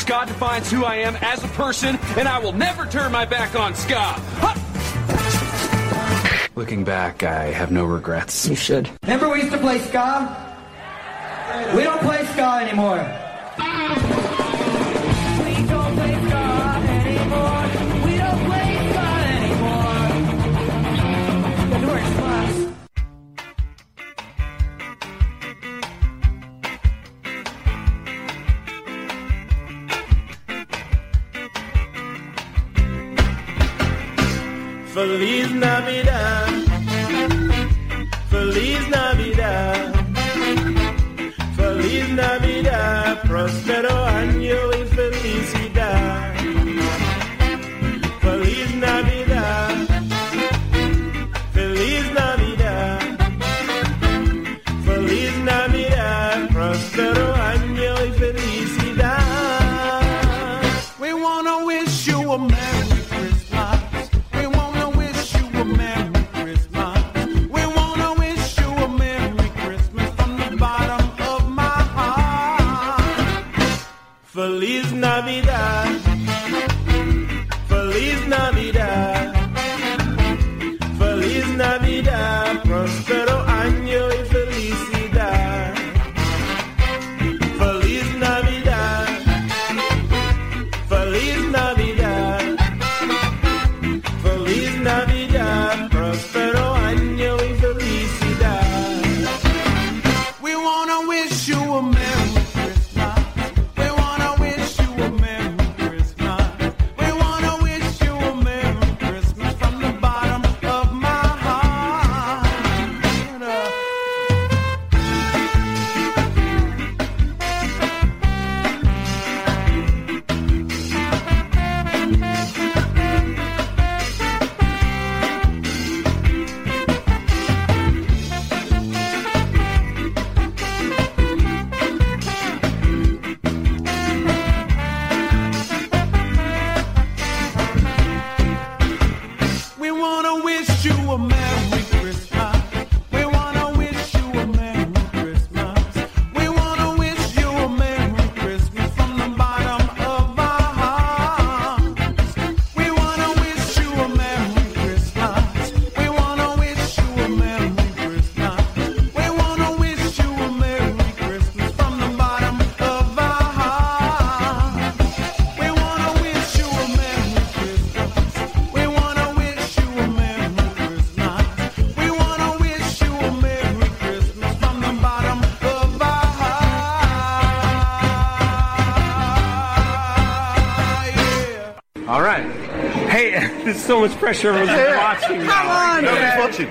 Ska defines who I am as a person, and I will never turn my back on ska. Huh! Looking back, I have no regrets. You should. Remember we used to play ska? We don't play ska anymore. Feliz Navidad. Feliz Navidad. Feliz Navidad. Prospero so much pressure. Everyone's watching. Come on, Nobody's watching.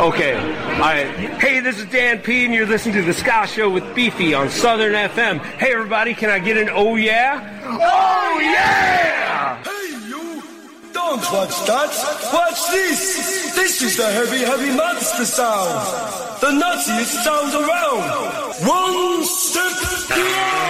Okay. All right. Hey, this is Dan P, and you're listening to the Ska Show with Beefy on Southern FM. Hey, everybody, can I get an oh yeah? Oh yeah! Hey, you! Don't watch that! Watch this! This is the heavy, heavy monster sound! The nuttiest sound around! One step beyond!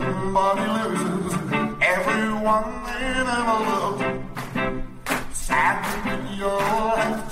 Everybody loses, everyone they never loved. Sadly, you'll have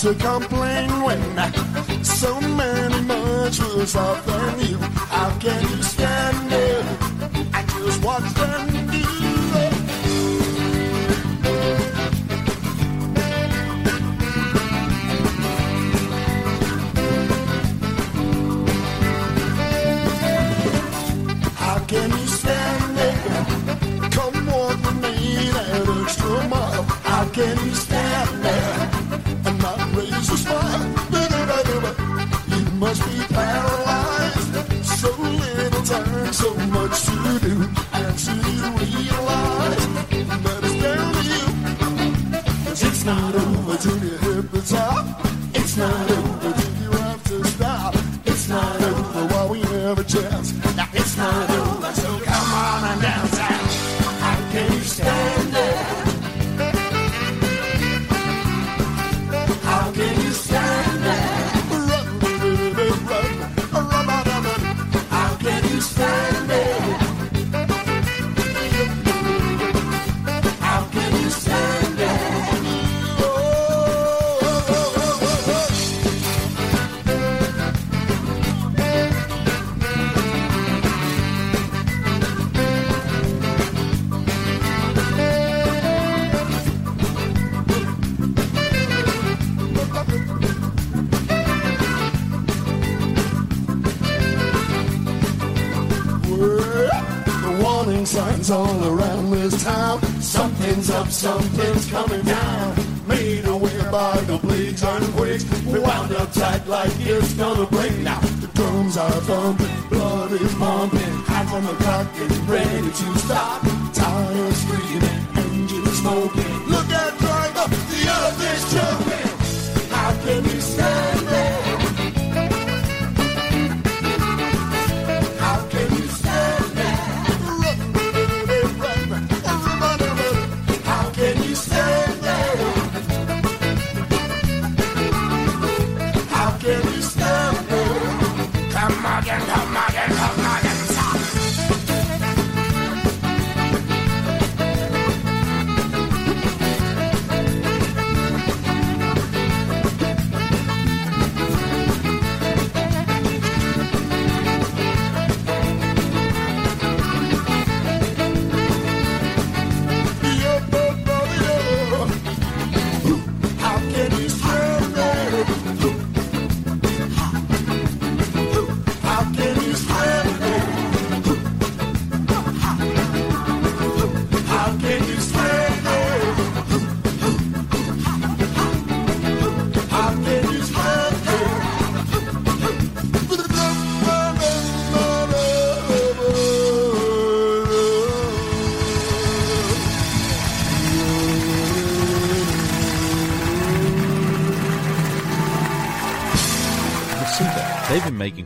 to complain when so many much worse off you? How can you stand it? I just watch them all around this town. Something's up, something's coming down. Made away by the bleeds and quakes. We wound up tight like it's gonna break now. The drums are thumping, blood is pumping. Hands on the clock getting ready to stop. Tires screaming, engines smoking. Look at driver, the earth is choking. How can you stand there?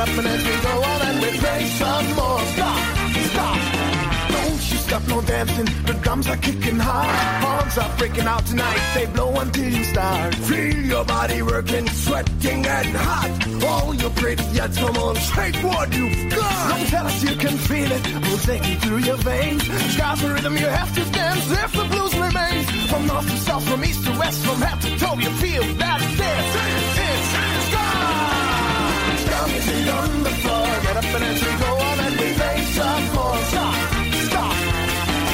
up and as we go on and we play some more. Stop, stop. Don't you stop no dancing. The drums are kicking hard. Horns are breaking out tonight. They blow until you start. Feel your body working, sweating and hot. All your pretty yet come on, shake what you've got. Don't tell us you can feel it. We'll take it through your veins. ska's the rhythm you have to dance if the blues remains. From north to south, from east to west, from head to toe, you feel that this is Sky. On the floor. Get up and we go on and we play some more. Stop, stop.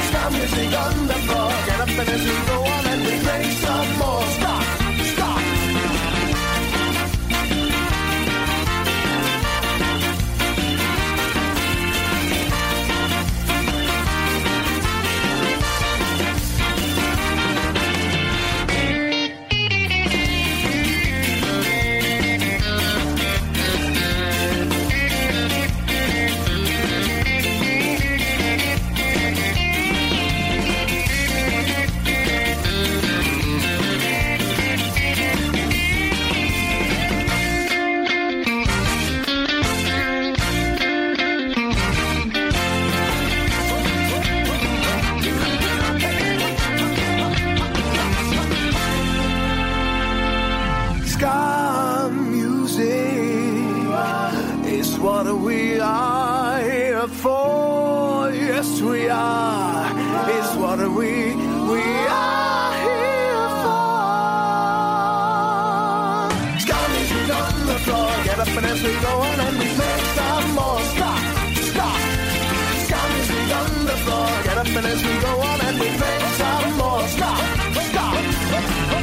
Ska music on the floor. Get up and as we go on and we play some more. Stop, stop. Is what we we are here for. Ska music on the floor. Get up and as we go on and we play some more. Stop, stop. Ska music on the floor. Get up and as we go on and we play some more. Stop, stop.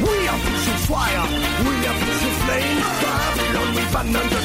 We are pushing fire. We are pushing flame. Babylon, we burn under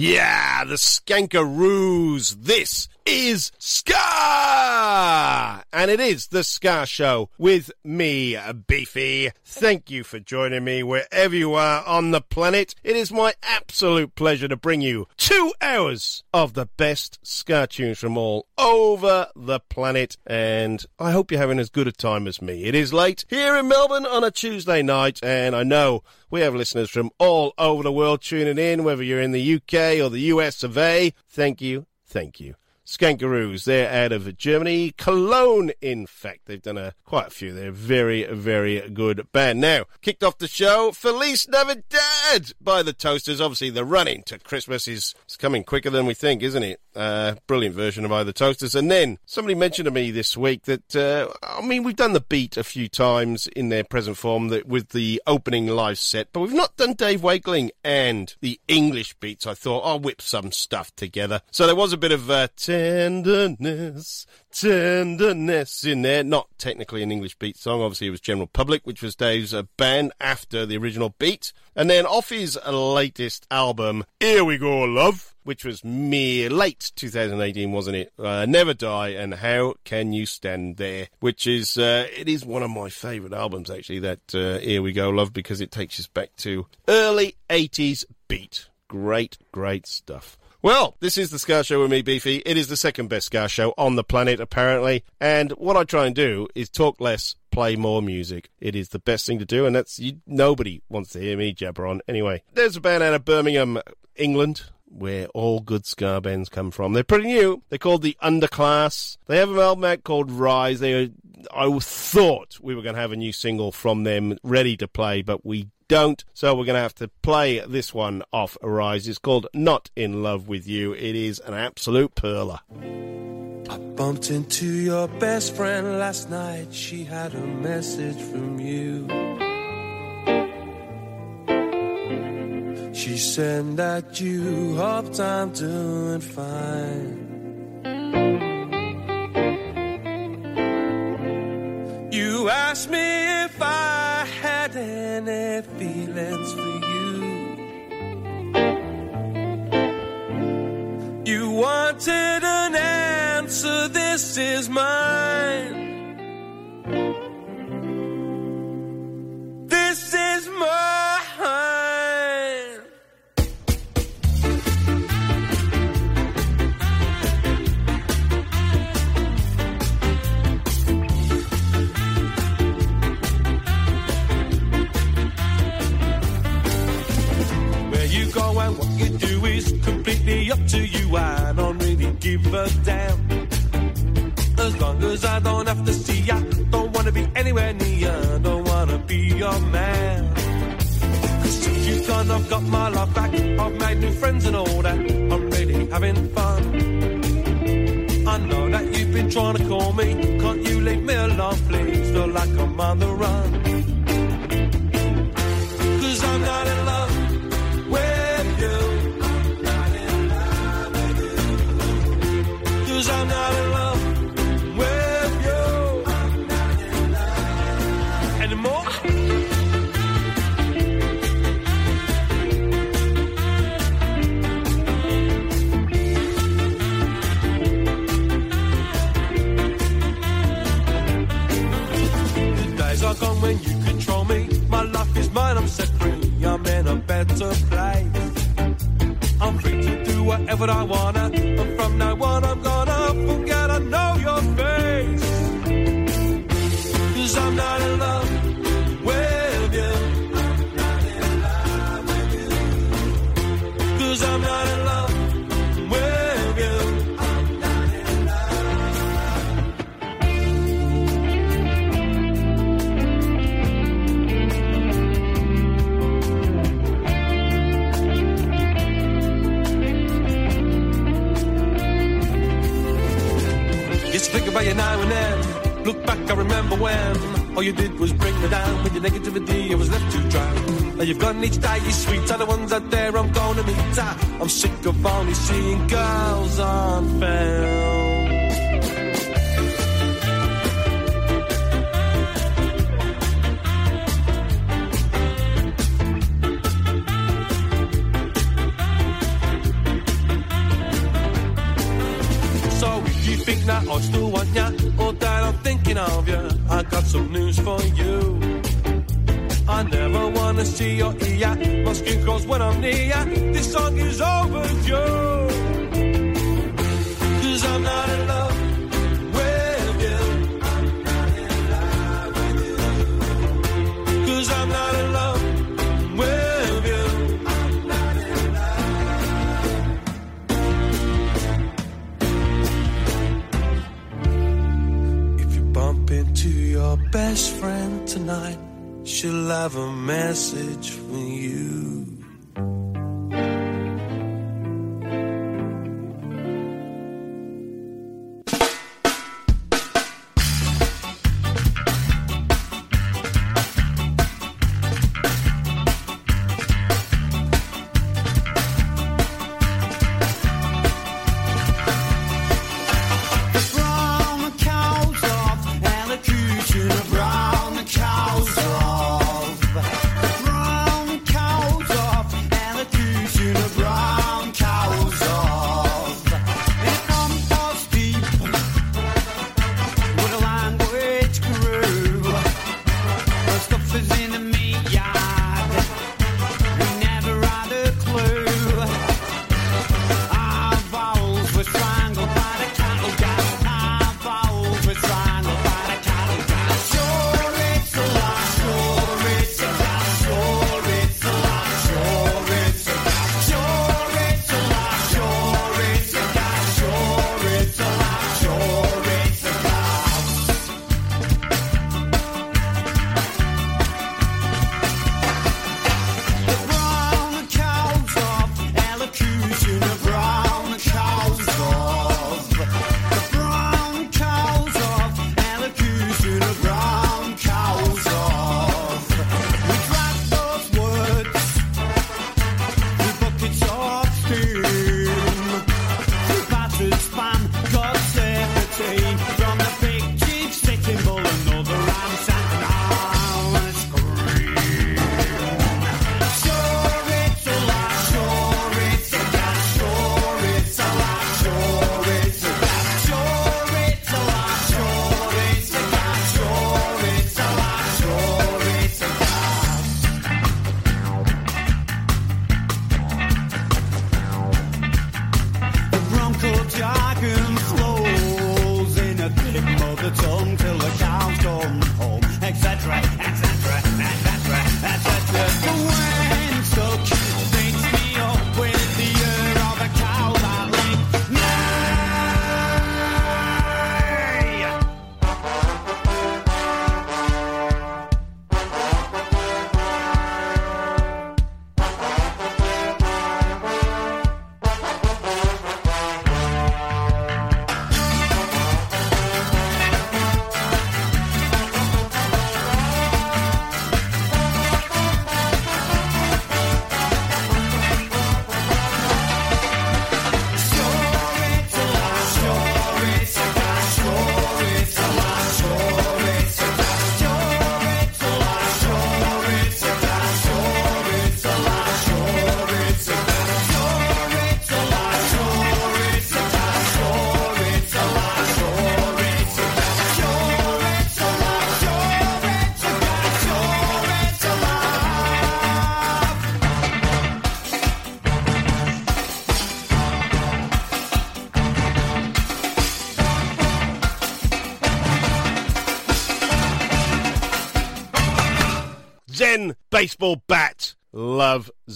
Yeah, the Skankaroos. This is Ska! And it is the Ska Show with me, Beefy. Thank you for joining me wherever you are on the planet. It is my absolute pleasure to bring you two hours of the best Ska tunes from all over the planet. And I hope you're having as good a time as me. It is late here in Melbourne on a Tuesday night, and I know we have listeners from all over the world tuning in, whether you're in the UK or the US of A. Thank you, thank you. Skankaroos, they're out of Germany, Cologne, in fact. They've done a, quite a few. They're a very, very good band. Now, kicked off the show, Feliz Navidad by the Toasters. Obviously, the run into Christmas is, is coming quicker than we think, isn't it? Uh, brilliant version of either Toasters. And then somebody mentioned to me this week that, uh, I mean, we've done the beat a few times in their present form that with the opening live set, but we've not done Dave Wakeling and the English beats. I thought I'll whip some stuff together. So there was a bit of uh, tenderness, tenderness in there. Not technically an English beat song. Obviously, it was General Public, which was Dave's uh, band after the original beat. And then off his latest album, Here We Go, Love, which was mere late 2018, wasn't it? Uh, Never Die and How Can You Stand There, which is, uh, it is one of my favourite albums, actually, that uh, Here We Go, Love, because it takes us back to early 80s beat. Great, great stuff. Well, this is the Ska Show with me, Beefy. It is the second best Ska Show on the planet, apparently. And what I try and do is talk less, play more music. It is the best thing to do, and that's you, nobody wants to hear me jabber on. Anyway, there's a band out of Birmingham, England. Where all good ska bands come from. They're pretty new. They're called the Underclass. They have an album out called Rise. They, I thought we were going to have a new single from them ready to play, but we don't. So we're going to have to play this one off Arise. It's called Not in Love with You. It is an absolute perler. I bumped into your best friend last night. She had a message from you. She said that you hoped I'm doing fine. You asked me if I had any feelings for you. You wanted an answer, this is mine. This is mine. Remember when all you did was bring me down with your negativity. I was left to drown. Now you've gone each day, you sweet. Other ones out there, I'm gonna meet. I'm sick of only seeing girls if you think that I still want ya, or that I'm thinking of ya, some news for you. I never wanna see your ear, my skin crawls when I'm near. This song is overdue. She'll have a message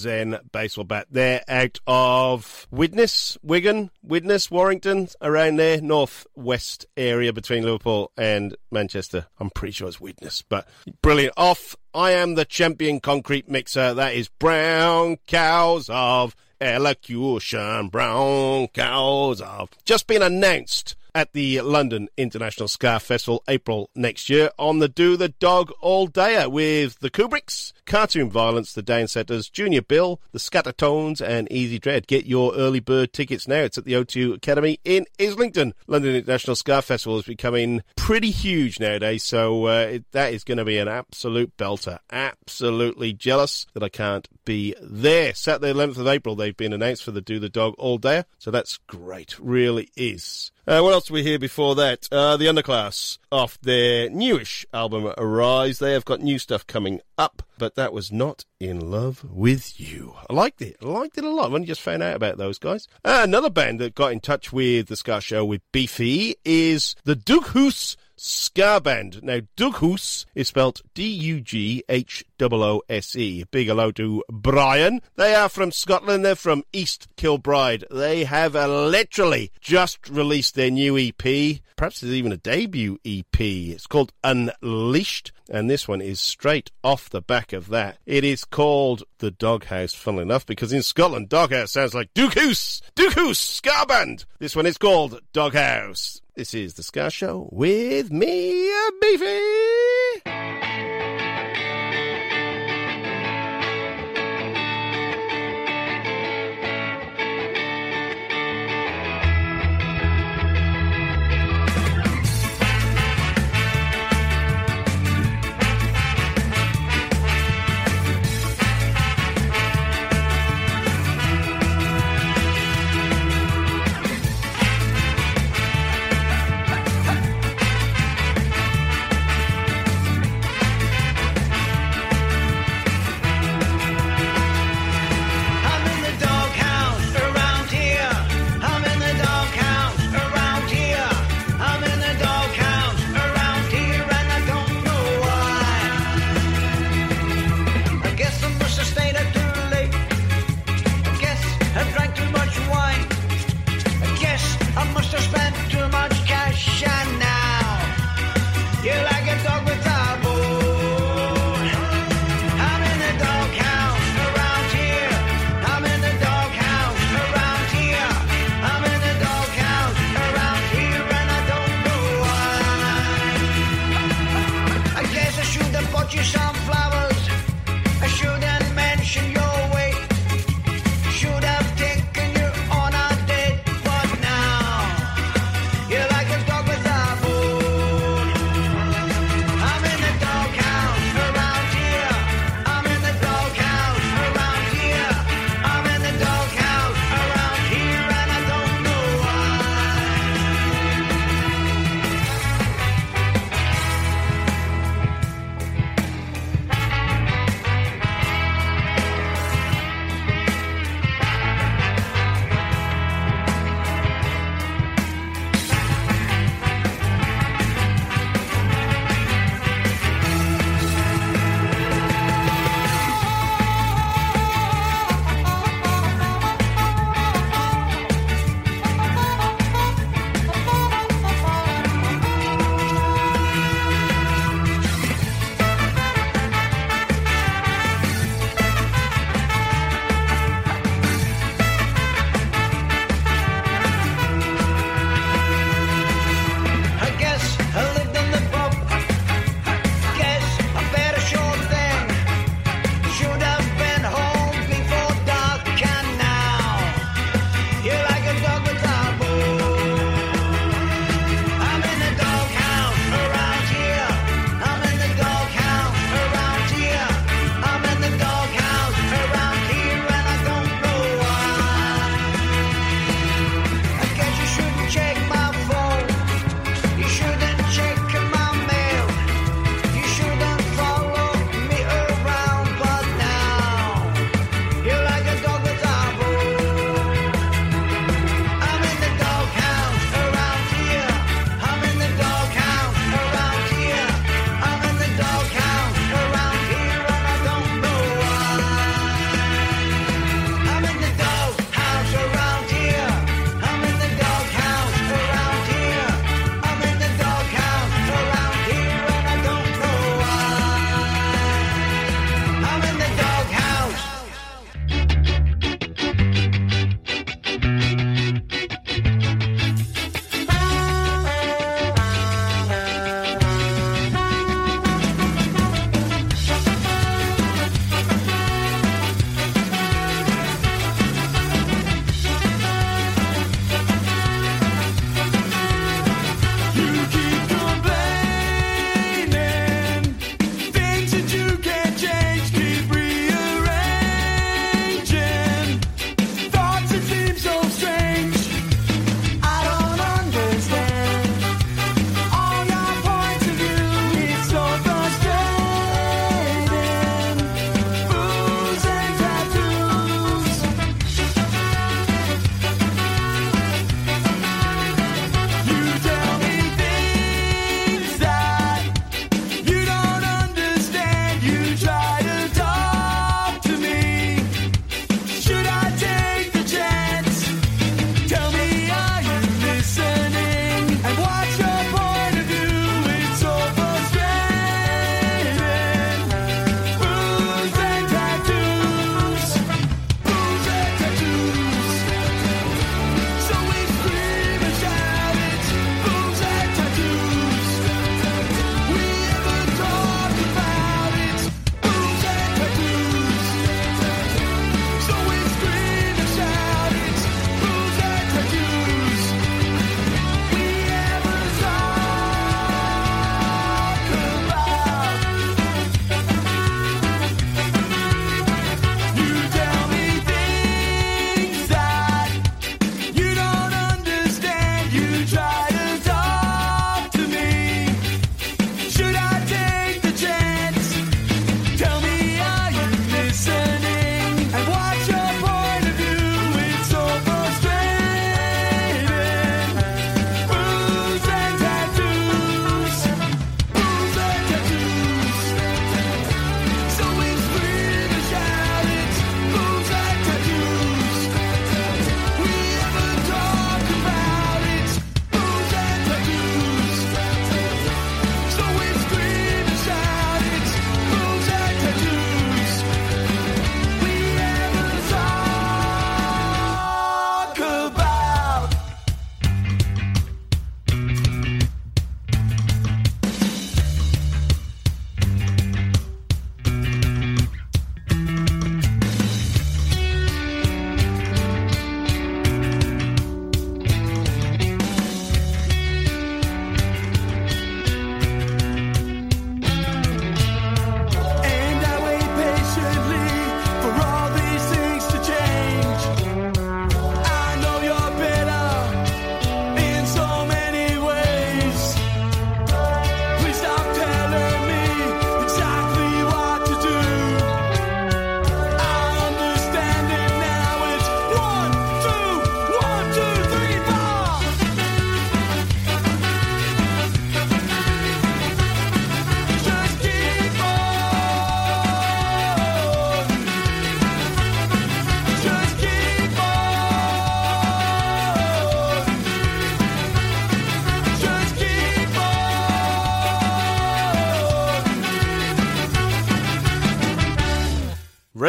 Zen Baseball Bat. They're out of Widnes, Wigan, Widnes, Warrington, around there, north-west area between Liverpool and Manchester. I'm pretty sure it's Widnes, but brilliant. Off, I am the champion concrete mixer. That is Brown Cows of Elocution. Brown Cows of. Just been announced at the London International Ska Festival April next year on the Do the Dog All Dayer with the Kubricks, Cartoon Violence, the Downsetters, Junior Bill, the Scattertones, and Easy Dread. Get your early bird tickets now. It's at the O2 Academy in Islington. London International Ska Festival is becoming pretty huge nowadays, so uh, it, that is going to be an absolute belter. Absolutely jealous that I can't be there. Saturday, 11th of April, they've been announced for the Do the Dog All Dayer, so that's great. Really is. Uh, what else do we hear before that? Uh, the Underclass, off their newish album Arise. They have got new stuff coming up, but that was not In Love With You. I liked it. I liked it a lot. I only just found out about those guys. Uh, another band that got in touch with the Ska Show with Beefy is the Dughoose Ska Band. Now, Dughoose is spelt D-U-G-H-O-O-S-E. Big hello to Brian. They are from Scotland. They're from East Kilbride. They have uh, literally just released their new EP. Perhaps there's even a debut EP. It's called Unleashed. And this one is straight off the back of that. It is called The Doghouse, funnily enough, because in Scotland, Doghouse sounds like Dughoose. Dughoose Ska Band. This one is called Doghouse. This is the Ska Show with me, uh, Beefy.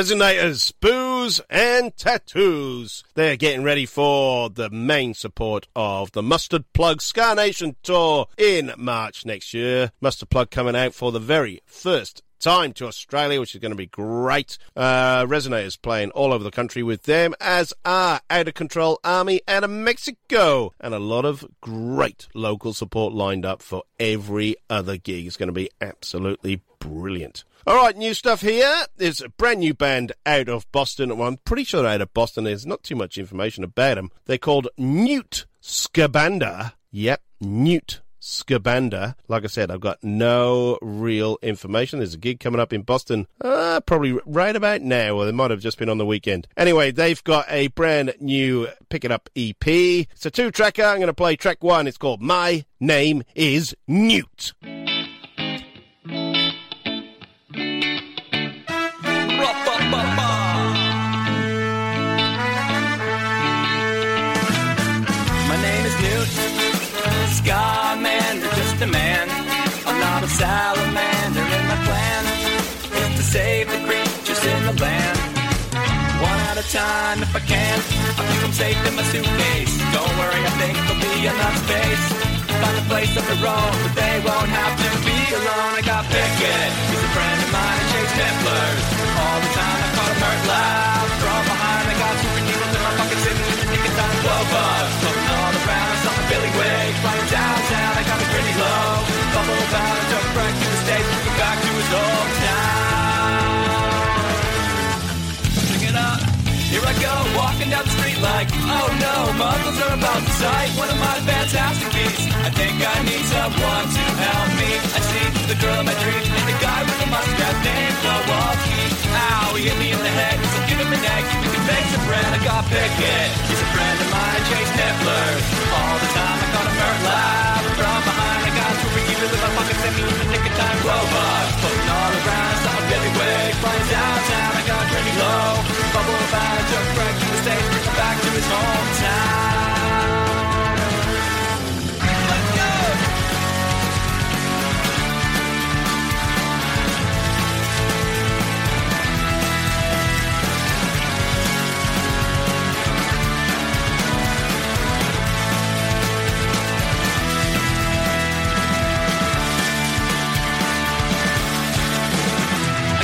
Resignators, Booze and Tattoos. They're getting ready for the main support of the Mustard Plug Ska Nation tour in March next year. Mustard Plug coming out for the very first time to Australia, which is going to be great. Uh, Resignators playing all over the country with them, as are Out of Control Army out of Mexico, and a lot of great local support lined up for every other gig. It's going to be absolutely brilliant. All right, new stuff here. There's a brand new band out of Boston. Well, I'm pretty sure they're out of Boston. There's not too much information about them. They're called Newt Skabander. Yep, Newt Skabander. Like I said, I've got no real information. There's a gig coming up in Boston, uh, probably right about now, or they might have just been on the weekend. Anyway, they've got a brand new Pick It Up EP. It's a two tracker. I'm going to play track one. It's called My Name is Newt. A man. I'm not a salamander, and my plan is to save the creatures in the land. One at a time, if I can. I'll keep them safe in my suitcase. Don't worry, I think there'll be enough space. Find a place of their own, but they won't have to be alone. I got Pickett, he's a friend of mine, and Chase Templars. All the time I caught him hurt loud. From behind, I got super needles in my pocket, sitting in the nick of time. Blow bugs, floating all around, I saw a Billy Wade. Flying downtown, I got. About, I took right to the stage, looking back to his hometown. Pick it up. Here I go, walking down the street like, oh no, muggles are about to sight one of my fantastic beats. I think I need someone to help me. I see the girl of my dreams and the guy with the mustache named Kowalski. Ow, he hit me in the head, so give him an egg. We can make some bread. I got Pickett, he's a friend of mine, Chase Niffler. All the time I got him hurt loud. In my pockets and me the nick of time. Robot, floating all around, Billy Wig. Flying downtown, I got pretty low. Bubble I took right to the stage, back to his hometown.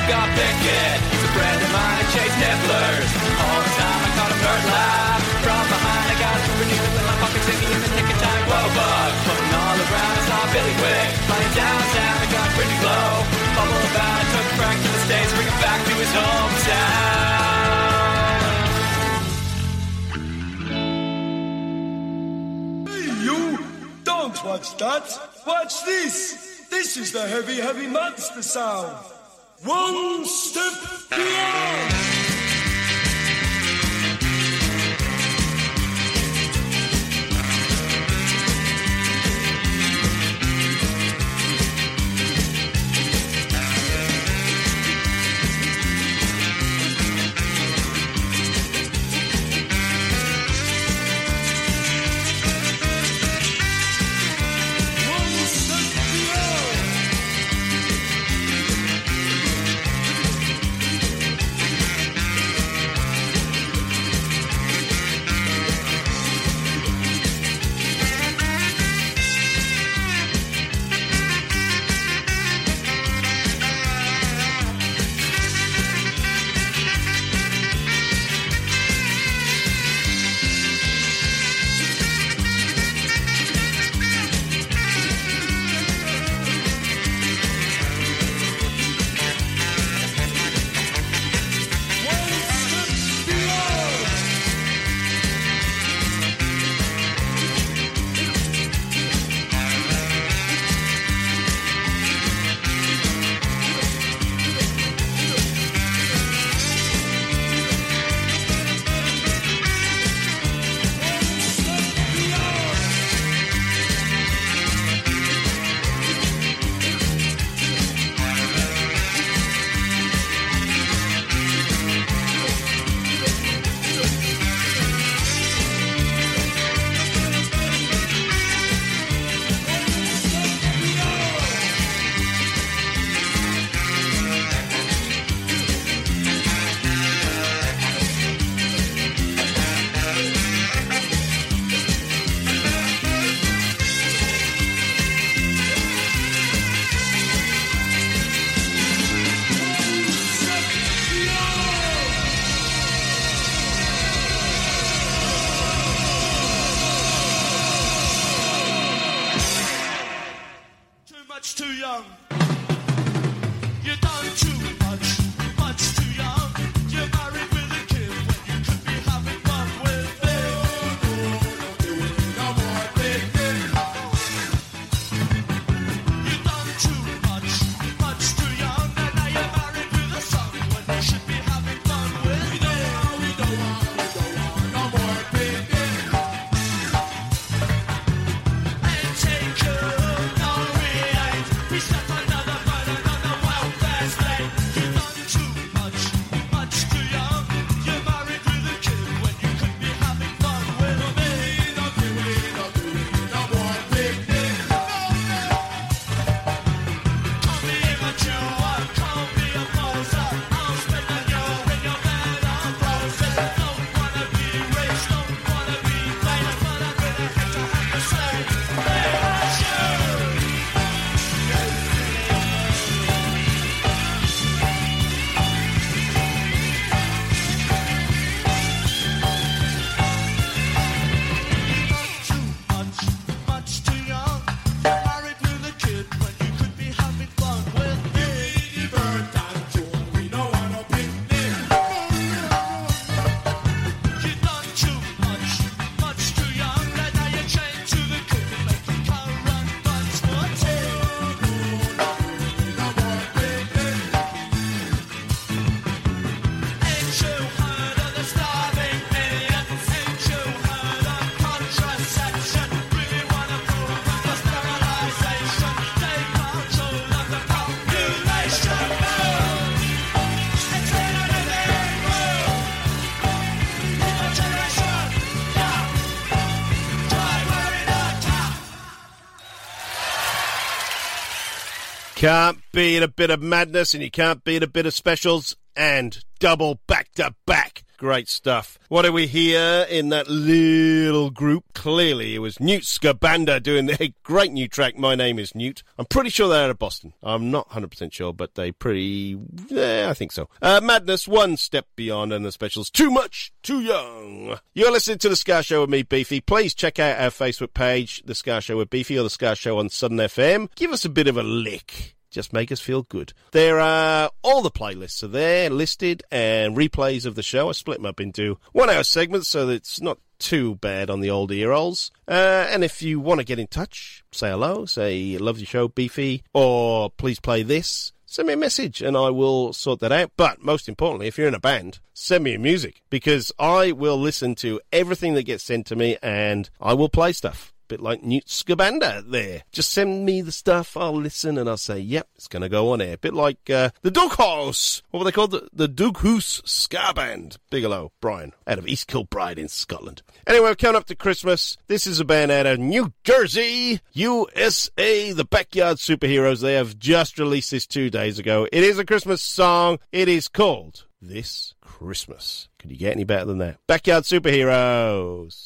Got Pickett, he's a friend of mine, Chase Nifflers. All the time I caught him hurt loud. From behind, I got a needle in my pocket, singing in the nick of time. Whoa, bug, floating all around, I saw Billy Wig. Flying downtown, I got pretty low. Bubble about, I took Frank to the States, bring him back to his hometown. You! Don't watch that! Watch this! This is the heavy, heavy monster sound! One step beyond! Can't beat a bit of madness and you can't beat a bit of specials and double back to back. Great stuff. What do we hear in that little group? Clearly it was Newt Skabander doing their great new track, My Name is Newt. I'm pretty sure they're out of Boston. I'm not 100% sure, but they pretty, yeah, I think so. Uh, Madness, one step beyond, and the specials, Too Much, Too Young. You're listening to The Ska Show with me, Beefy. Please check out our Facebook page, The Ska Show with Beefy, or The Ska Show on Southern FM. Give us a bit of a lick just make us feel good. There are all the playlists are there listed and replays of the show. I split them up into one hour segments so that it's not too bad on the old ear holes. Uh, and if you want to get in touch, say hello, say love your show, Beefy, or please play this. Send me a message and I will sort that out. But most importantly, if you're in a band, send me your music because I will listen to everything that gets sent to me and I will play stuff bit like Newt Skabander there. Just send me the stuff, I'll listen, and I'll say, yep, it's going to go on air. bit like uh, the Duke House. What were they called? The, the Dughoose Ska Band. Bigelow, Brian, out of East Kilbride in Scotland. Anyway, we're coming up to Christmas. This is a band out of New Jersey, USA, the Backyard Superheroes. They have just released this two days ago. It is a Christmas song. It is called This Christmas. Could you get any better than that? Backyard Superheroes.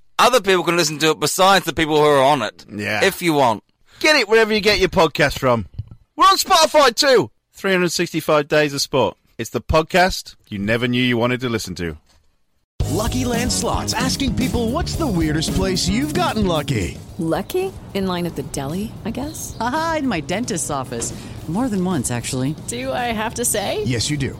other people can listen to it besides the people who are on it. Yeah. If you want. Get it wherever you get your podcast from. We're on Spotify too. 365 Days of Sport. It's the podcast you never knew you wanted to listen to. Lucky Land Slots asking people what's the weirdest place you've gotten lucky? Lucky? In line at the deli, I guess? Aha, in my dentist's office. More than once, actually. Do I have to say? Yes, you do.